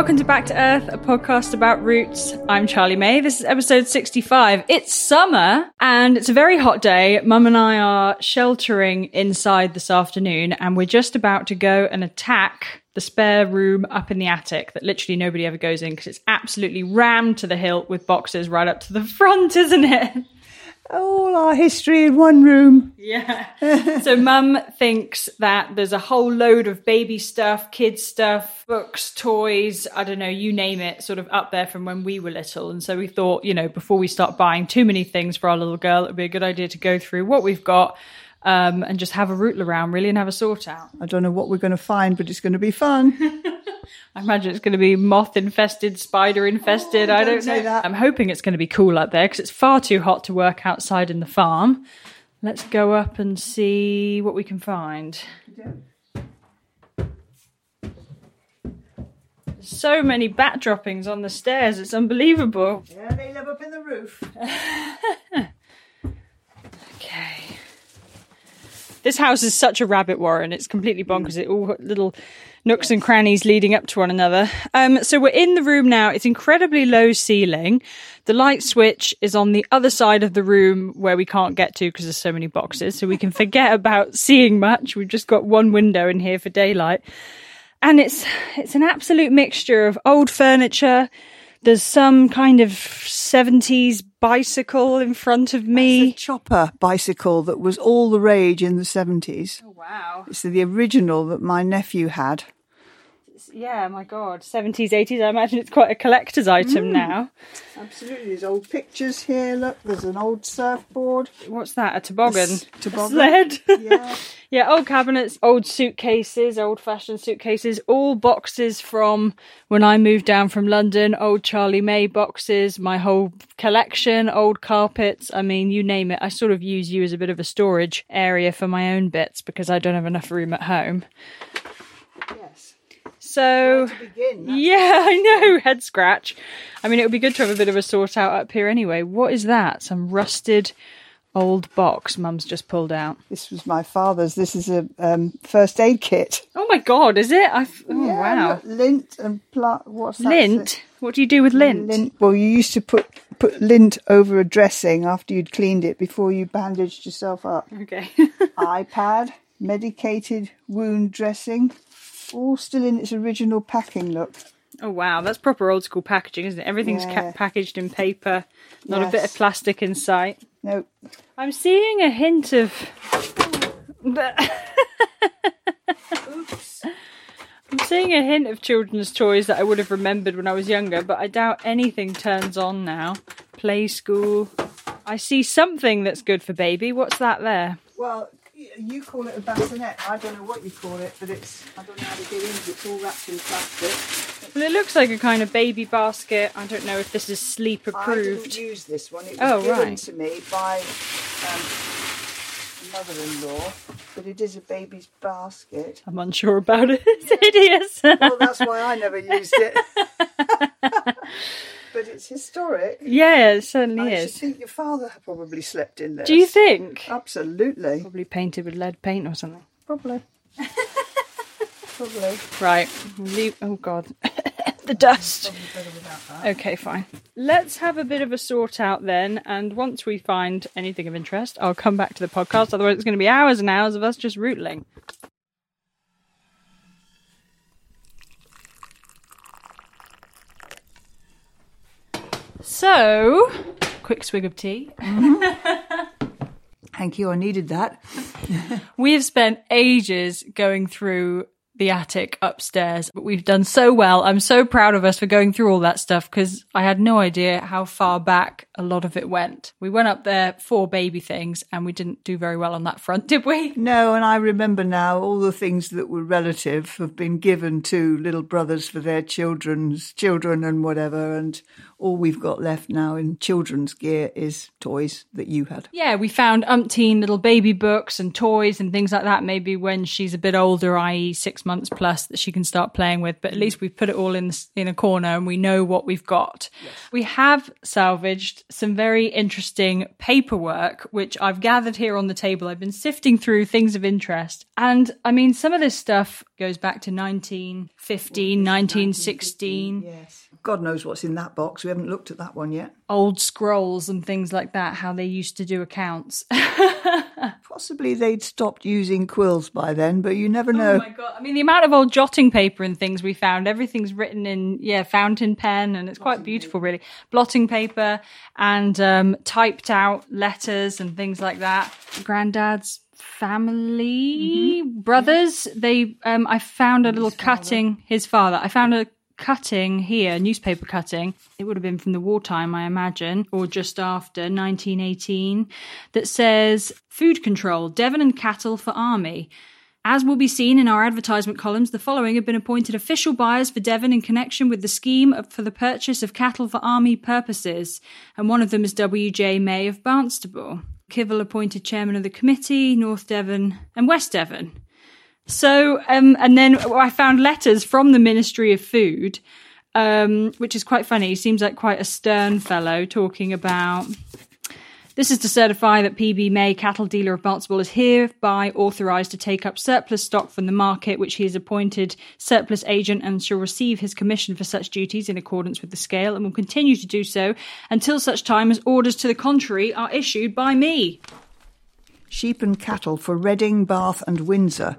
Welcome to Back to Earth, a podcast about roots. I'm Charlie May. This is episode 65. It's summer and it's a very hot day. Mum and I are sheltering inside this afternoon and we're just about to go and attack the spare room up in the attic that literally nobody ever goes in because it's absolutely rammed to the hilt with boxes right up to the front, isn't it? All our history in one room. Yeah. so mum thinks that there's a whole load of baby stuff, kids stuff, books, toys, I don't know, you name it, sort of up there from when we were little. And so we thought, you know, before we start buying too many things for our little girl, it would be a good idea to go through what we've got um, and just have a rootle around really and have a sort out. I don't know what we're going to find, but it's going to be fun. I imagine it's going to be moth infested, spider infested. Oh, I don't don't know. that. I'm hoping it's going to be cool up there because it's far too hot to work outside in the farm. Let's go up and see what we can find. So many bat droppings on the stairs. It's unbelievable. yeah, they live up in the roof. Okay. This house is such a rabbit warren. It's completely bonkers. It all little nooks and crannies leading up to one another. Um, so we're in the room now. It's incredibly low ceiling. The light switch is on the other side of the room where we can't get to because there's so many boxes. So we can forget about seeing much. We've just got one window in here for daylight. And it's it's an absolute mixture of old furniture. There's some kind of 70s bicycle in front of It's a me. chopper bicycle that was all the rage in the 70s. Oh, wow. It's the original that my nephew had. Yeah, my God. 70s, 80s. I imagine it's quite a collector's item mm. now. Absolutely. There's old pictures here. Look, there's an old surfboard. What's that? A toboggan? S- toboggan. Sled? Yeah. yeah, old cabinets, old suitcases, old fashioned suitcases, all boxes from when I moved down from London, old Charlie May boxes, my whole collection, old carpets. I mean, you name it. I sort of use you as a bit of a storage area for my own bits because I don't have enough room at home. yes. So. Begin, Yeah, I know. Head scratch. I mean, it would be good to have a bit of a sort out up here anyway. What is that? Some rusted old box Mum's just pulled out. This was my father's. This is a um, first aid kit. Oh my god, is it? I oh Yeah, wow. lint and pla- what's that? Lint? What do you do with lint? Lint. Well, you used to put put lint over a dressing after you'd cleaned it before you bandaged yourself up. Okay. iPad, medicated wound dressing, all still in its original packing look. oh wow, that's proper old school packaging, isn't it? Everything's Yeah. ca- packaged in paper, not a bit of plastic in sight. No, I'm seeing a hint of. Oops. I'm seeing a hint of children's toys that I would have remembered when I was younger, but I doubt anything turns on now. Play school. I see something that's good for baby. What's that there? well, you call it a bassinet. I don't know what you call it, but it's I don't know how to get into it. It's all wrapped in plastic. Well, it looks like a kind of baby basket. I don't know if this is sleep approved. I didn't use this one. It was Oh, given right. to me by um, mother-in-law, but it is a baby's basket. I'm unsure about it. It's hideous. Well, that's why I never used it. but it's historic. Yeah, it certainly I is. think your father probably slept in there. Do you think? Absolutely. Probably painted with lead paint or something. Probably. Probably. Right. Leave. Oh God. the dust. Better without that. Okay, fine. Let's have a bit of a sort out then, and once we find anything of interest, I'll come back to the podcast. Otherwise, it's going to be hours and hours of us just rootling. So, quick swig of tea. Thank you. I needed that. We have spent ages going through the attic upstairs, but we've done so well. I'm so proud of us for going through all that stuff because I had no idea how far back a lot of it went. We went up there for baby things and we didn't do very well on that front, did we? No, and I remember now all the things that were relative have been given to little brothers for their children's children and whatever, and all we've got left now in children's gear is toys that you had. Yeah, we found umpteen little baby books and toys and things like that. Maybe when she's a bit older, i.e., six months plus, that she can start playing with. But at mm. least we've put it all in in a corner and we know what we've got. We have salvaged some very interesting paperwork, which I've gathered here on the table. I've been sifting through things of interest, and I mean, some of this stuff goes back to 1915, 1916 Yes. God knows what's in that box. We haven't looked at that one yet. old scrolls and things like that. How they used to do accounts. Possibly they'd stopped using quills by then, but you never know. Oh my god! I mean, the amount of old jotting paper and things we found. Everything's written in yeah fountain pen, and it's quite beautiful, really. Blotting paper and um, typed out letters and things like that. Granddad's family brothers. They um, I found a little cutting. His father. I found a cutting here, newspaper cutting. It would have been from the wartime, I imagine, or just after 1918, that says food control, Devon and cattle for army. As will be seen in our advertisement columns, the following have been appointed official buyers for Devon in connection with the scheme for the purchase of cattle for army purposes, and one of them is W.J. May of Barnstaple. Kivel appointed chairman of the committee, North Devon and West Devon. So, um, and then I found letters from the Ministry of Food, um, which is quite funny. He seems like quite a stern fellow talking about. This is to certify that PB May, cattle dealer of Barnstaple, is hereby authorised to take up surplus stock from the market, which he is appointed surplus agent and shall receive his commission for such duties in accordance with the scale and will continue to do so until such time as orders to the contrary are issued by me. Sheep and cattle for Reading, Bath, and Windsor.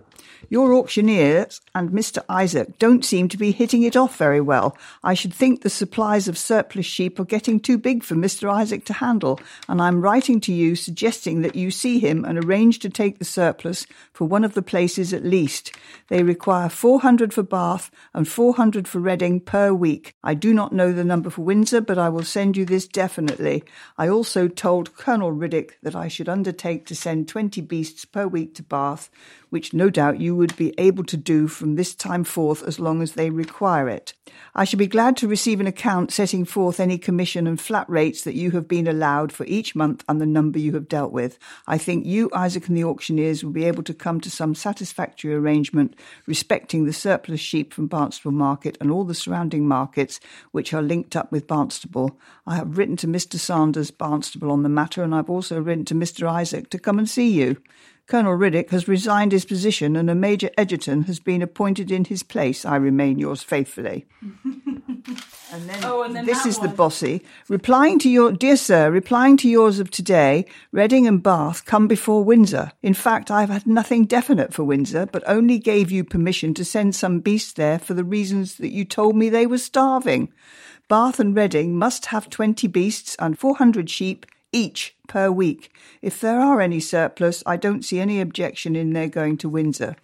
Your auctioneers and Mr. Isaac don't seem to be hitting it off very well. I should think the supplies of surplus sheep are getting too big for Mr. Isaac to handle, and I'm writing to you suggesting that you see him and arrange to take the surplus for one of the places at least. They require 400 for Bath and 400 for Reading per week. I do not know the number for Windsor, but I will send you this definitely. I also told Colonel Riddick that I should undertake to send 20 beasts per week to Bath, which no doubt you would be able to do from this time forth as long as they require it. I shall be glad to receive an account setting forth any commission and flat rates that you have been allowed for each month and the number you have dealt with. I think you, Isaac, and the auctioneers will be able to come to some satisfactory arrangement respecting the surplus sheep from Barnstaple Market and all the surrounding markets which are linked up with Barnstaple. I have written to Mr. Sanders, Barnstaple, on the matter, and I've also written to Mr. Isaac to come and see you. Colonel Riddick has resigned his position and a Major Edgerton has been appointed in his place. I remain yours faithfully. and then, Oh, and then this that is the bossy. Replying to your, dear sir, replying to yours of today, Reading and Bath come before Windsor. In fact, I have had nothing definite for Windsor, but only gave you permission to send some beasts there for the reasons that you told me they were starving. Bath and Reading must have 20 beasts and 400 sheep each per week. If there are any surplus, I don't see any objection in their going to Windsor.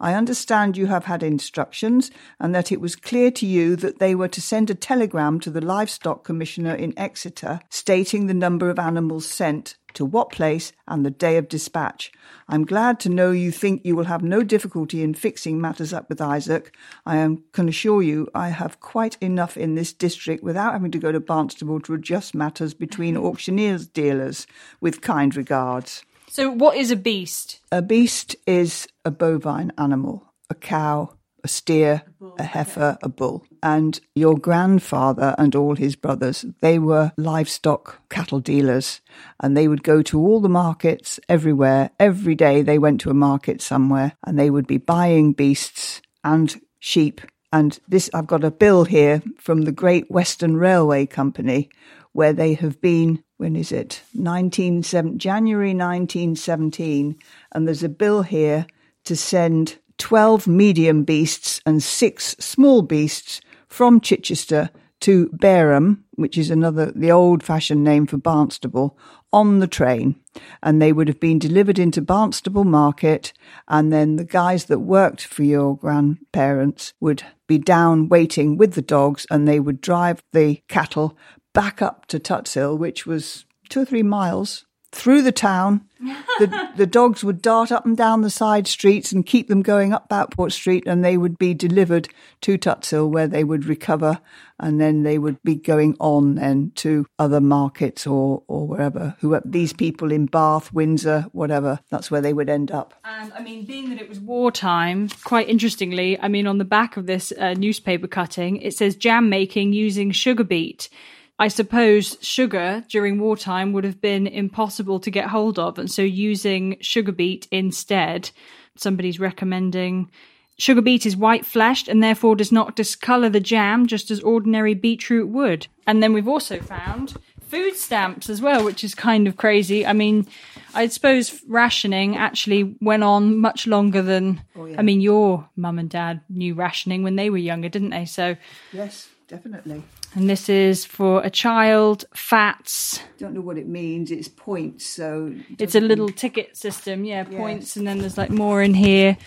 I understand you have had instructions and that it was clear to you that they were to send a telegram to the Livestock Commissioner in Exeter stating the number of animals sent, to what place, and the day of dispatch. I'm glad to know you think you will have no difficulty in fixing matters up with Isaac. I am, can assure you I have quite enough in this district without having to go to Barnstaple to adjust matters between mm-hmm. auctioneers' dealers. With kind regards. So, what is a beast? A beast is a bovine animal, a cow, a steer, a heifer, a bull. And your grandfather and all his brothers, they were livestock cattle dealers and they would go to all the markets everywhere. Every day they went to a market somewhere and they would be buying beasts and sheep. And this, I've got a bill here from the Great Western Railway Company where they have been, when is it? 19, January 1917. And there's a bill here to send 12 medium beasts and six small beasts from Chichester to Barum, which is another, the old fashioned name for Barnstaple, on the train. And they would have been delivered into Barnstaple Market. And then the guys that worked for your grandparents would be down waiting with the dogs and they would drive the cattle back up to Tutshill, which was two or three miles through the town. the, the dogs would dart up and down the side streets and keep them going up Boutport Street, and they would be delivered to Tutshill, where they would recover, and then they would be going on then to other markets or or wherever. Who these people in Bath, Windsor, whatever. That's where they would end up. And I mean, being that it was wartime, quite interestingly, I mean, on the back of this uh, newspaper cutting, it says jam making using sugar beet. I suppose sugar during wartime would have been impossible to get hold of. And so using sugar beet instead, somebody's recommending sugar beet is white fleshed and therefore does not discolor the jam just as ordinary beetroot would. And then we've also found food stamps as well, which is kind of crazy. I mean, I suppose rationing actually went on much longer than, oh, yeah. I mean, your mum and dad knew rationing when they were younger, didn't they? So, yes, definitely. And this is for a child, fats. Don't know what it means. It's points, so it's a little ticket system. Yeah, points, and then there's like more in here.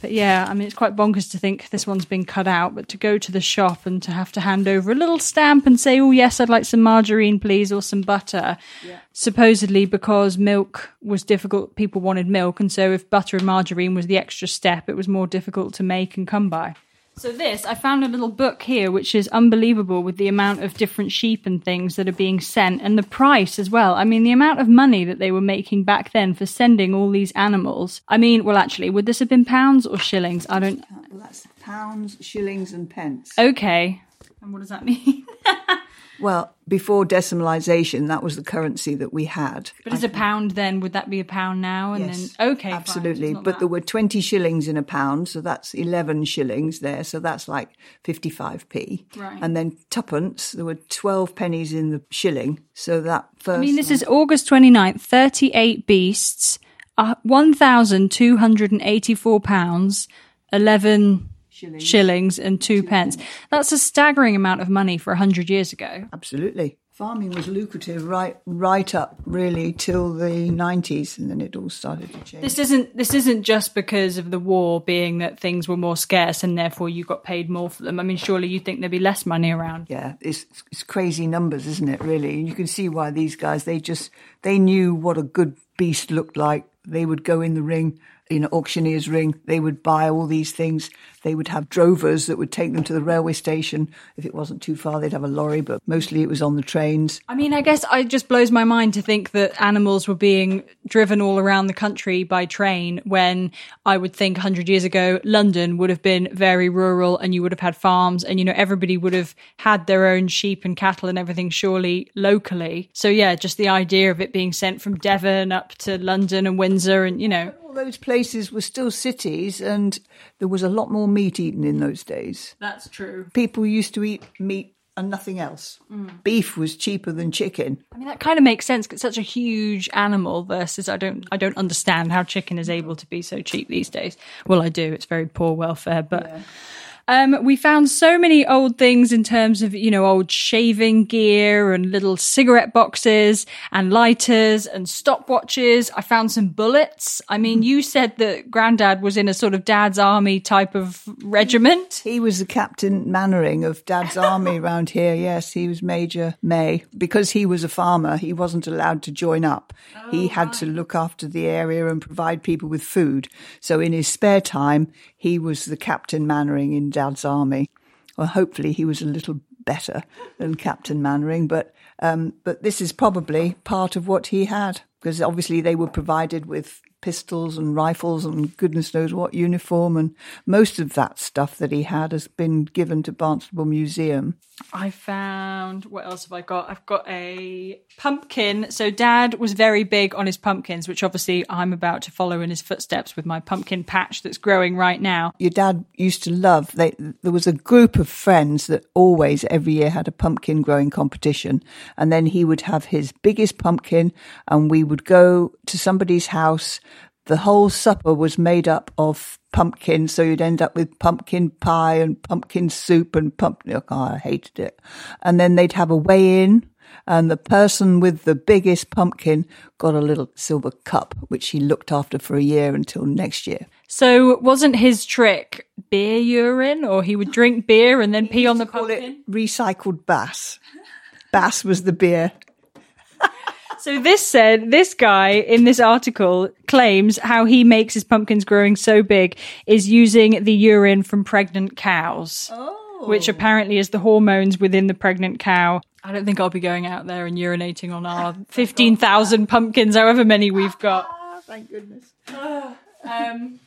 But yeah, I mean, it's quite bonkers to think this one's been cut out, but to go to the shop and to have to hand over a little stamp and say, "Oh yes, I'd like some margarine, please, or some butter." Yeah. Supposedly, because milk was difficult, people wanted milk, and so if butter and margarine was the extra step, it was more difficult to make and come by. So this, I found a little book here, which is unbelievable with the amount of different sheep and things that are being sent and the price as well. I mean, the amount of money that they were making back then for sending all these animals. I mean, well, actually, would this have been pounds or shillings? I don't. Well, that's pounds, shillings, and pence. Okay. And what does that mean? Well, before decimalisation, that was the currency that we had. But as a pound then, would that be a pound now? And yes, then, okay. Absolutely. Fine, but that. there were 20 shillings in a pound, so that's 11 shillings there, so that's like 55p. Right. And then tuppence, there were 12 pennies in the shilling, so that first. I mean, this is August 29th, 38 beasts, uh, £1,284, 11 shillings, shillings and two, two pence. pence. That's a staggering amount of money for a hundred years ago. Absolutely. Farming was lucrative right right up really till the 90s and then it all started to change. This isn't this isn't just because of the war being that things were more scarce and therefore you got paid more for them. I mean surely you'd think there'd be less money around. Yeah, it's it's crazy numbers, isn't it really? You can see why these guys they just they knew what a good beast looked like. They would go in the ring in know, auctioneer's ring. They would buy all these things. They would have drovers that would take them to the railway station. If it wasn't too far, they'd have a lorry, but mostly it was on the trains. I mean, I guess it just blows my mind to think that animals were being driven all around the country by train when I would think 100 years ago, London would have been very rural and you would have had farms and, you know, everybody would have had their own sheep and cattle and everything surely locally. So, yeah, just the idea of it being sent from Devon up to London and Windsor and, you know those places were still cities and there was a lot more meat eaten in those days. That's true. People used to eat meat and nothing else. Mm. Beef was cheaper than chicken. I mean, that kind of makes sense. It's such a huge animal versus I don't I don't understand how chicken is able to be so cheap these days. Well, I do. It's very poor welfare, but. Yeah. Um, we found so many old things in terms of, you know, old shaving gear and little cigarette boxes and lighters and stopwatches. I found some bullets. I mean, you said that granddad was in a sort of dad's army type of regiment. He was the Captain Mainwaring of dad's army around here. Yes, he was Major May. Because he was a farmer, he wasn't allowed to join up. Oh, he had right. to look after the area and provide people with food. So in his spare time, he was the Captain Mainwaring in Dad's army. Well, hopefully he was a little better than Captain Mainwaring, but um, but this is probably part of what he had because obviously they were provided with pistols and rifles and goodness knows what uniform. And most of that stuff that he had has been given to Barnstaple Museum. I found what else have I got? I've got a pumpkin. So dad was very big on his pumpkins, which obviously I'm about to follow in his footsteps with my pumpkin patch that's growing right now. Your dad used to love. They, there was a group of friends that always every year had a pumpkin growing competition, and then he would have his biggest pumpkin, and we would go to somebody's house. The whole supper was made up of pumpkin, so you'd end up with pumpkin pie and pumpkin soup and pumpkin. Oh, I hated it. And then they'd have a weigh in, and the person with the biggest pumpkin got a little silver cup, which he looked after for a year until next year. So wasn't his trick beer urine, or he would drink beer and then pee on the Call pumpkin? it recycled bass. Bass was the beer. So this said, this guy in this article claims how he makes his pumpkins growing so big is using the urine from pregnant cows. Which apparently is the hormones within the pregnant cow. I don't think I'll be going out there and urinating on our 15,000 pumpkins, however many we've got. Thank goodness. Um,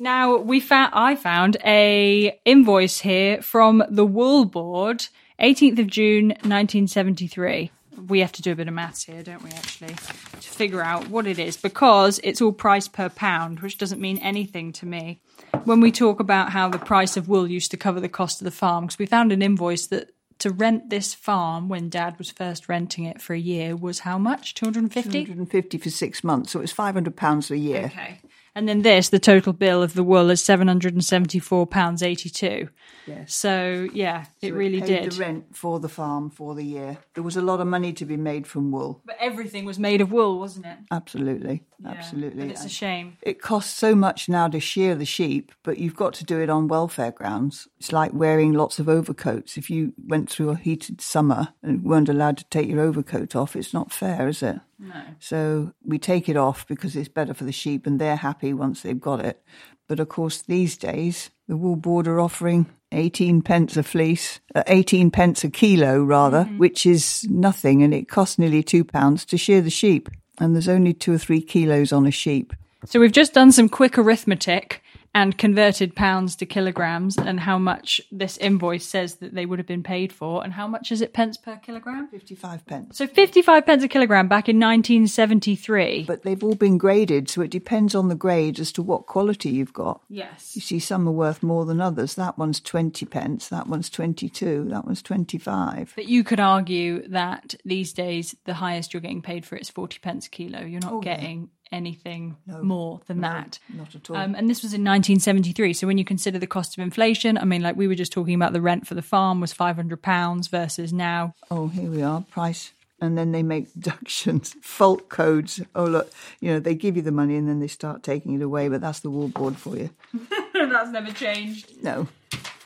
now we found I found a invoice here from the Wool Board, 18th of June, 1973. We have to do a bit of maths here, don't we? Actually, to figure out what it is because it's all price per pound, which doesn't mean anything to me. When we talk about how the price of wool used to cover the cost of the farm, because we found an invoice that to rent this farm when Dad was first renting it for a year was how much? 250? 150 for six months, so it was £500 a year. Okay. And then this, the total bill of the wool is seven hundred and seventy-four pounds eighty-two. Yes. So yeah, it So really paid did. the rent for the farm for the year. There was a lot of money to be made from wool. But everything was made of wool, wasn't it? Absolutely, Yeah. absolutely. And it's a shame. It costs so much now to shear the sheep, but you've got to do it on welfare grounds. It's like wearing lots of overcoats. If you went through a heated summer and weren't allowed to take your overcoat off, it's not fair, is it? No. So we take it off because it's better for the sheep and they're happy once they've got it. But of course, these days, the wool board are offering 18 pence a fleece, uh, 18 pence a kilo rather, which is nothing and it costs nearly two pounds to shear the sheep. And there's only two or three kilos on a sheep. So we've just done some quick arithmetic and converted pounds to kilograms and how much this invoice says that they would have been paid for and how much is it pence per kilogram? 55 pence. So 55 pence a kilogram back in 1973. But they've all been graded, so it depends on the grade as to what quality you've got. yes. You see, some are worth more than others. That one's 20 pence, that one's 22, that one's 25. But you could argue that these days the highest you're getting paid for it is 40 pence a kilo. You're not oh, getting anything more than that. Not at all. Um, and this was in 1973. So when you consider the cost of inflation, I mean, like we were just talking about the rent for the farm was 500 pounds versus now. Oh, here we are, price. And then they make deductions, fault codes. Oh, look, you know, they give you the money and then they start taking it away, but that's the wall board for you. That's never changed. No.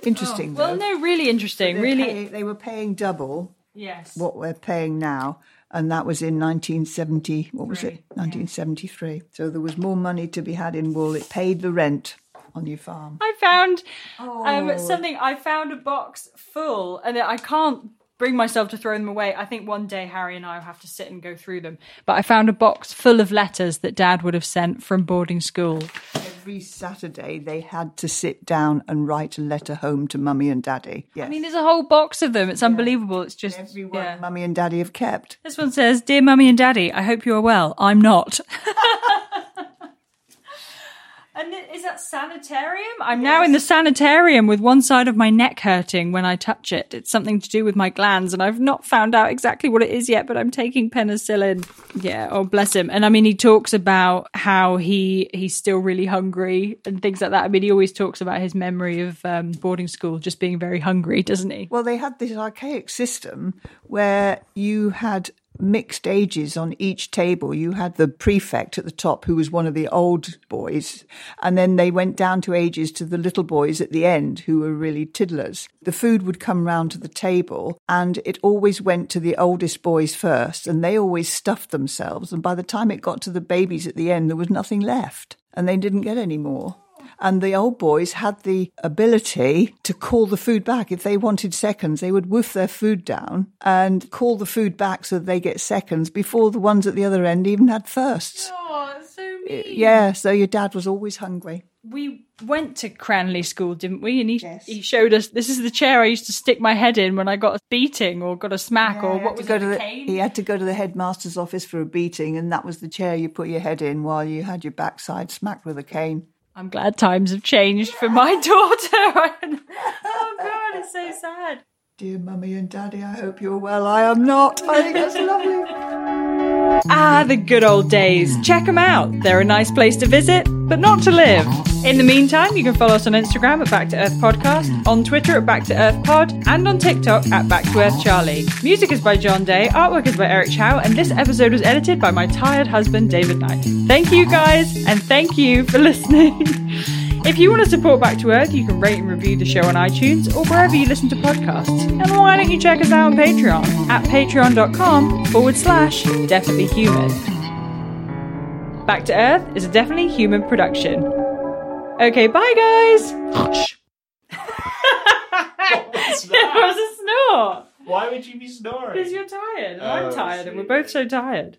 Interesting, Well, though. no, really interesting. Really, paying- they were paying double yes. what we're paying now. And that was in 1970, what was it? 1973. So there was more money to be had in wool. It paid the rent on your farm. I found um, something. I found a box full, and I can't bring myself to throw them away. I think one day Harry and I will have to sit and go through them. But I found a box full of letters that Dad would have sent from boarding school. Every Saturday they had to sit down and write a letter home to mummy and daddy. Yes. I mean, there's a whole box of them. It's unbelievable. It's just Everyone yeah. mummy and daddy have kept. This one says, "Dear Mummy and Daddy, I hope you are well. I'm not." And th- is that sanitarium? I'm now in the sanitarium with one side of my neck hurting when I touch it. It's something to do with my glands, and I've not found out exactly what it is yet, but I'm taking penicillin. Yeah, oh bless him. And I mean, he talks about how he he's still really hungry and things like that. I mean, he always talks about his memory of um, boarding school just being very hungry, doesn't he? Well, they had this archaic system where you had mixed ages on each table. You had the prefect at the top, who was one of the old boys, and then they went down to ages to the little boys at the end, who were really tiddlers. The food would come round to the table, and it always went to the oldest boys first, and they always stuffed themselves. And by the time it got to the babies at the end, there was nothing left, and they didn't get any more. And the old boys had the ability to call the food back. If they wanted seconds, they would woof their food down and call the food back so that they get seconds before the ones at the other end even had firsts. Oh, so mean. yeah, so your dad was always hungry. We went to Cranleigh School, didn't we? And he Yes. he showed us this is the chair I used to stick my head in when I got a beating or got a smack or He had what to was go it, to the, cane? he had to go to the headmaster's office for a beating, and that was the chair you put your head in while you had your backside smacked with a cane. I'm glad times have changed for my daughter. oh God, it's so sad. Dear mummy and daddy, I hope you're well. I am not. I think that's lovely. Ah, the good old days. Check them out. They're a nice place to visit, but not to live. In the meantime, you can follow us on Instagram at Back to Earth Podcast, on Twitter at Back to Earth Pod, and on TikTok at Back to Earth Charlie. Music is by John Day, artwork is by Eric Chow, and this episode was edited by my tired husband, David Knight. Thank you guys, and thank you for listening. If you want to support Back to Earth, you can rate and review the show on iTunes or wherever you listen to podcasts. And why don't you check us out on Patreon at patreon.com forward slash definitely human. Back to Earth is a definitely human production. Okay, bye guys! What was It was a snore! Why would you be snoring? Because you're tired, and Oh, I'm I tired, and we're both so tired.